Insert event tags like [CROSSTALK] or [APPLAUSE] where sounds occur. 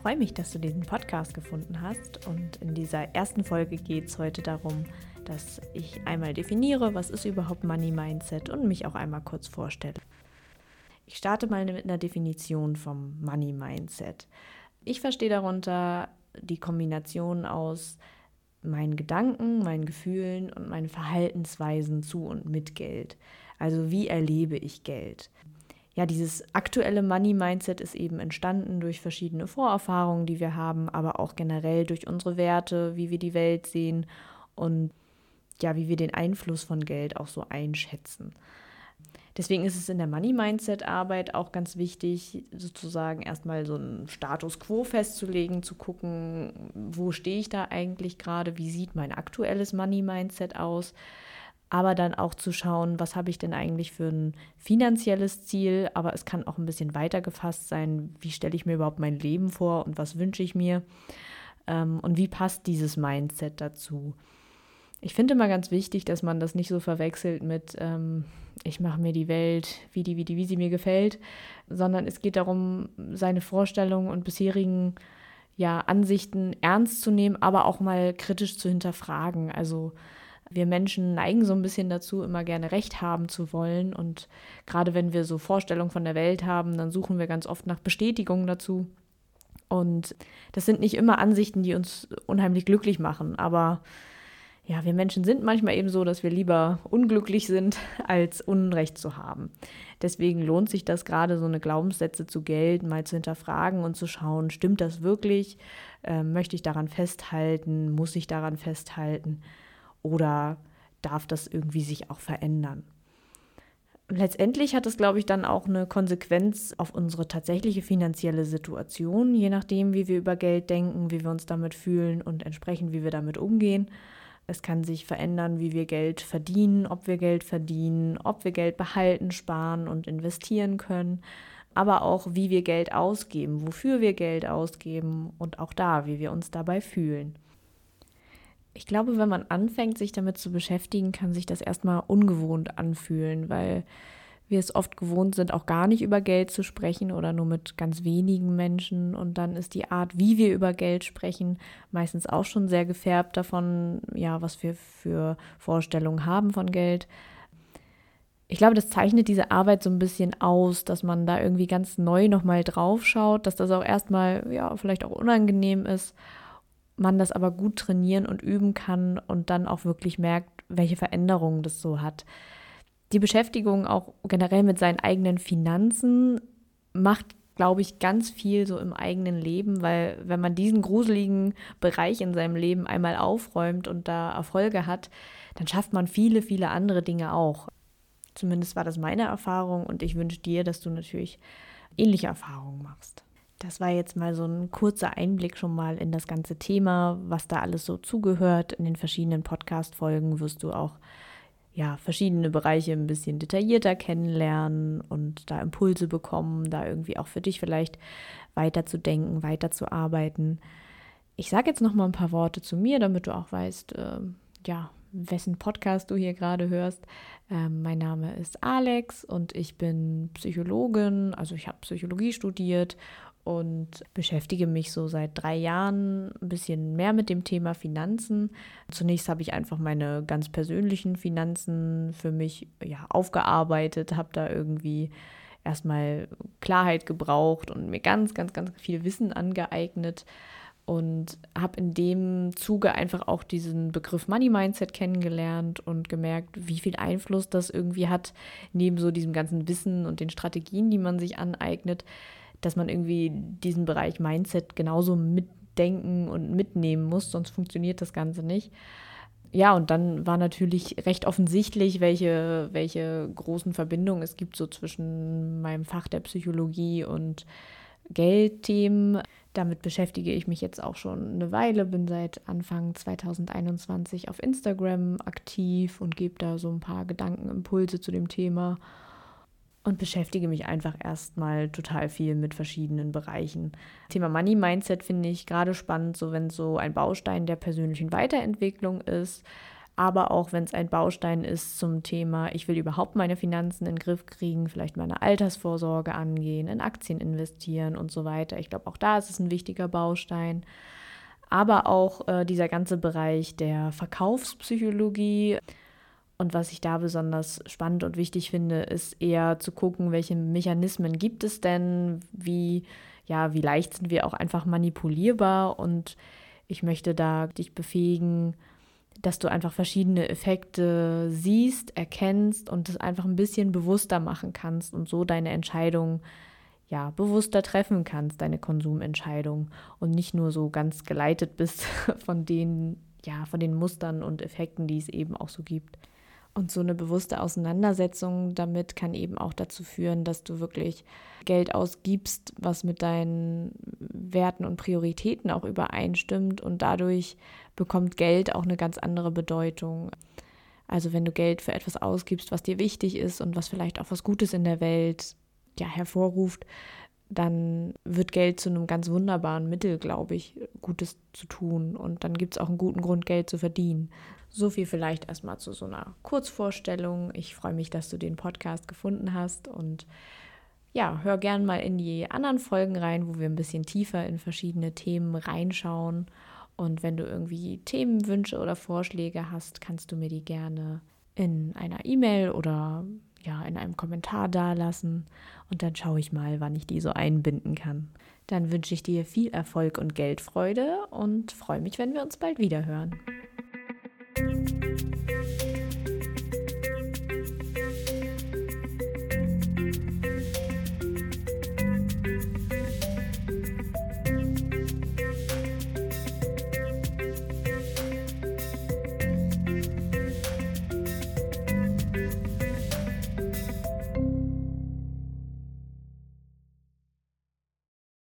freue mich, dass du diesen Podcast gefunden hast. Und in dieser ersten Folge geht es heute darum, dass ich einmal definiere, was ist überhaupt Money Mindset und mich auch einmal kurz vorstelle. Ich starte mal mit einer Definition vom Money Mindset. Ich verstehe darunter die Kombination aus meinen Gedanken, meinen Gefühlen und meinen Verhaltensweisen zu und mit Geld. Also wie erlebe ich Geld? Ja, dieses aktuelle Money-Mindset ist eben entstanden durch verschiedene Vorerfahrungen, die wir haben, aber auch generell durch unsere Werte, wie wir die Welt sehen und ja, wie wir den Einfluss von Geld auch so einschätzen. Deswegen ist es in der Money-Mindset-Arbeit auch ganz wichtig, sozusagen erstmal so einen Status quo festzulegen, zu gucken, wo stehe ich da eigentlich gerade, wie sieht mein aktuelles Money-Mindset aus, aber dann auch zu schauen, was habe ich denn eigentlich für ein finanzielles Ziel, aber es kann auch ein bisschen weiter gefasst sein, wie stelle ich mir überhaupt mein Leben vor und was wünsche ich mir ähm, und wie passt dieses Mindset dazu. Ich finde immer ganz wichtig, dass man das nicht so verwechselt mit, ähm, ich mache mir die Welt, wie die, wie die, wie sie mir gefällt, sondern es geht darum, seine Vorstellungen und bisherigen ja, Ansichten ernst zu nehmen, aber auch mal kritisch zu hinterfragen. Also wir Menschen neigen so ein bisschen dazu, immer gerne Recht haben zu wollen. Und gerade wenn wir so Vorstellungen von der Welt haben, dann suchen wir ganz oft nach Bestätigung dazu. Und das sind nicht immer Ansichten, die uns unheimlich glücklich machen, aber ja, wir Menschen sind manchmal eben so, dass wir lieber unglücklich sind, [LAUGHS] als Unrecht zu haben. Deswegen lohnt sich das gerade, so eine Glaubenssätze zu gelten, mal zu hinterfragen und zu schauen, stimmt das wirklich? Ähm, möchte ich daran festhalten? Muss ich daran festhalten? Oder darf das irgendwie sich auch verändern? letztendlich hat es, glaube ich, dann auch eine Konsequenz auf unsere tatsächliche finanzielle Situation, je nachdem, wie wir über Geld denken, wie wir uns damit fühlen und entsprechend, wie wir damit umgehen. Es kann sich verändern, wie wir Geld verdienen, ob wir Geld verdienen, ob wir Geld behalten, sparen und investieren können, aber auch, wie wir Geld ausgeben, wofür wir Geld ausgeben und auch da, wie wir uns dabei fühlen. Ich glaube, wenn man anfängt, sich damit zu beschäftigen, kann sich das erstmal ungewohnt anfühlen, weil wir es oft gewohnt sind, auch gar nicht über Geld zu sprechen oder nur mit ganz wenigen Menschen. Und dann ist die Art, wie wir über Geld sprechen, meistens auch schon sehr gefärbt davon, ja, was wir für Vorstellungen haben von Geld. Ich glaube, das zeichnet diese Arbeit so ein bisschen aus, dass man da irgendwie ganz neu nochmal drauf schaut, dass das auch erstmal, ja, vielleicht auch unangenehm ist, man das aber gut trainieren und üben kann und dann auch wirklich merkt, welche Veränderungen das so hat die Beschäftigung auch generell mit seinen eigenen Finanzen macht, glaube ich, ganz viel so im eigenen Leben, weil wenn man diesen gruseligen Bereich in seinem Leben einmal aufräumt und da Erfolge hat, dann schafft man viele, viele andere Dinge auch. Zumindest war das meine Erfahrung und ich wünsche dir, dass du natürlich ähnliche Erfahrungen machst. Das war jetzt mal so ein kurzer Einblick schon mal in das ganze Thema, was da alles so zugehört. In den verschiedenen Podcast-Folgen wirst du auch ja, verschiedene Bereiche ein bisschen detaillierter kennenlernen und da Impulse bekommen, da irgendwie auch für dich vielleicht weiterzudenken, weiterzuarbeiten. Ich sage jetzt noch mal ein paar Worte zu mir, damit du auch weißt, äh, ja, wessen Podcast du hier gerade hörst. Ähm, mein Name ist Alex und ich bin Psychologin, also ich habe Psychologie studiert und beschäftige mich so seit drei Jahren ein bisschen mehr mit dem Thema Finanzen. Zunächst habe ich einfach meine ganz persönlichen Finanzen für mich ja, aufgearbeitet, habe da irgendwie erstmal Klarheit gebraucht und mir ganz, ganz, ganz viel Wissen angeeignet und habe in dem Zuge einfach auch diesen Begriff Money Mindset kennengelernt und gemerkt, wie viel Einfluss das irgendwie hat, neben so diesem ganzen Wissen und den Strategien, die man sich aneignet, dass man irgendwie diesen Bereich Mindset genauso mitdenken und mitnehmen muss, sonst funktioniert das Ganze nicht. Ja, und dann war natürlich recht offensichtlich, welche, welche großen Verbindungen es gibt so zwischen meinem Fach der Psychologie und Geldthemen. Damit beschäftige ich mich jetzt auch schon eine Weile, bin seit Anfang 2021 auf Instagram aktiv und gebe da so ein paar Gedankenimpulse zu dem Thema und beschäftige mich einfach erstmal total viel mit verschiedenen Bereichen. Thema Money Mindset finde ich gerade spannend, so wenn so ein Baustein der persönlichen Weiterentwicklung ist, aber auch wenn es ein Baustein ist zum Thema, ich will überhaupt meine Finanzen in den Griff kriegen, vielleicht meine Altersvorsorge angehen, in Aktien investieren und so weiter. Ich glaube, auch da ist es ein wichtiger Baustein. Aber auch äh, dieser ganze Bereich der Verkaufspsychologie. Und was ich da besonders spannend und wichtig finde, ist eher zu gucken, welche Mechanismen gibt es denn, wie, ja, wie leicht sind wir auch einfach manipulierbar. Und ich möchte da dich befähigen, dass du einfach verschiedene Effekte siehst, erkennst und es einfach ein bisschen bewusster machen kannst und so deine Entscheidung ja bewusster treffen kannst, deine Konsumentscheidung und nicht nur so ganz geleitet bist [LAUGHS] von den ja, von den Mustern und Effekten, die es eben auch so gibt. Und so eine bewusste Auseinandersetzung damit kann eben auch dazu führen, dass du wirklich Geld ausgibst, was mit deinen Werten und Prioritäten auch übereinstimmt. Und dadurch bekommt Geld auch eine ganz andere Bedeutung. Also wenn du Geld für etwas ausgibst, was dir wichtig ist und was vielleicht auch was Gutes in der Welt ja, hervorruft, dann wird Geld zu einem ganz wunderbaren Mittel, glaube ich, Gutes zu tun. Und dann gibt es auch einen guten Grund, Geld zu verdienen. So viel vielleicht erstmal zu so einer Kurzvorstellung. Ich freue mich, dass du den Podcast gefunden hast und ja, hör gern mal in die anderen Folgen rein, wo wir ein bisschen tiefer in verschiedene Themen reinschauen. Und wenn du irgendwie Themenwünsche oder Vorschläge hast, kannst du mir die gerne in einer E-Mail oder ja, in einem Kommentar dalassen und dann schaue ich mal, wann ich die so einbinden kann. Dann wünsche ich dir viel Erfolg und Geldfreude und freue mich, wenn wir uns bald wieder hören. Thank you.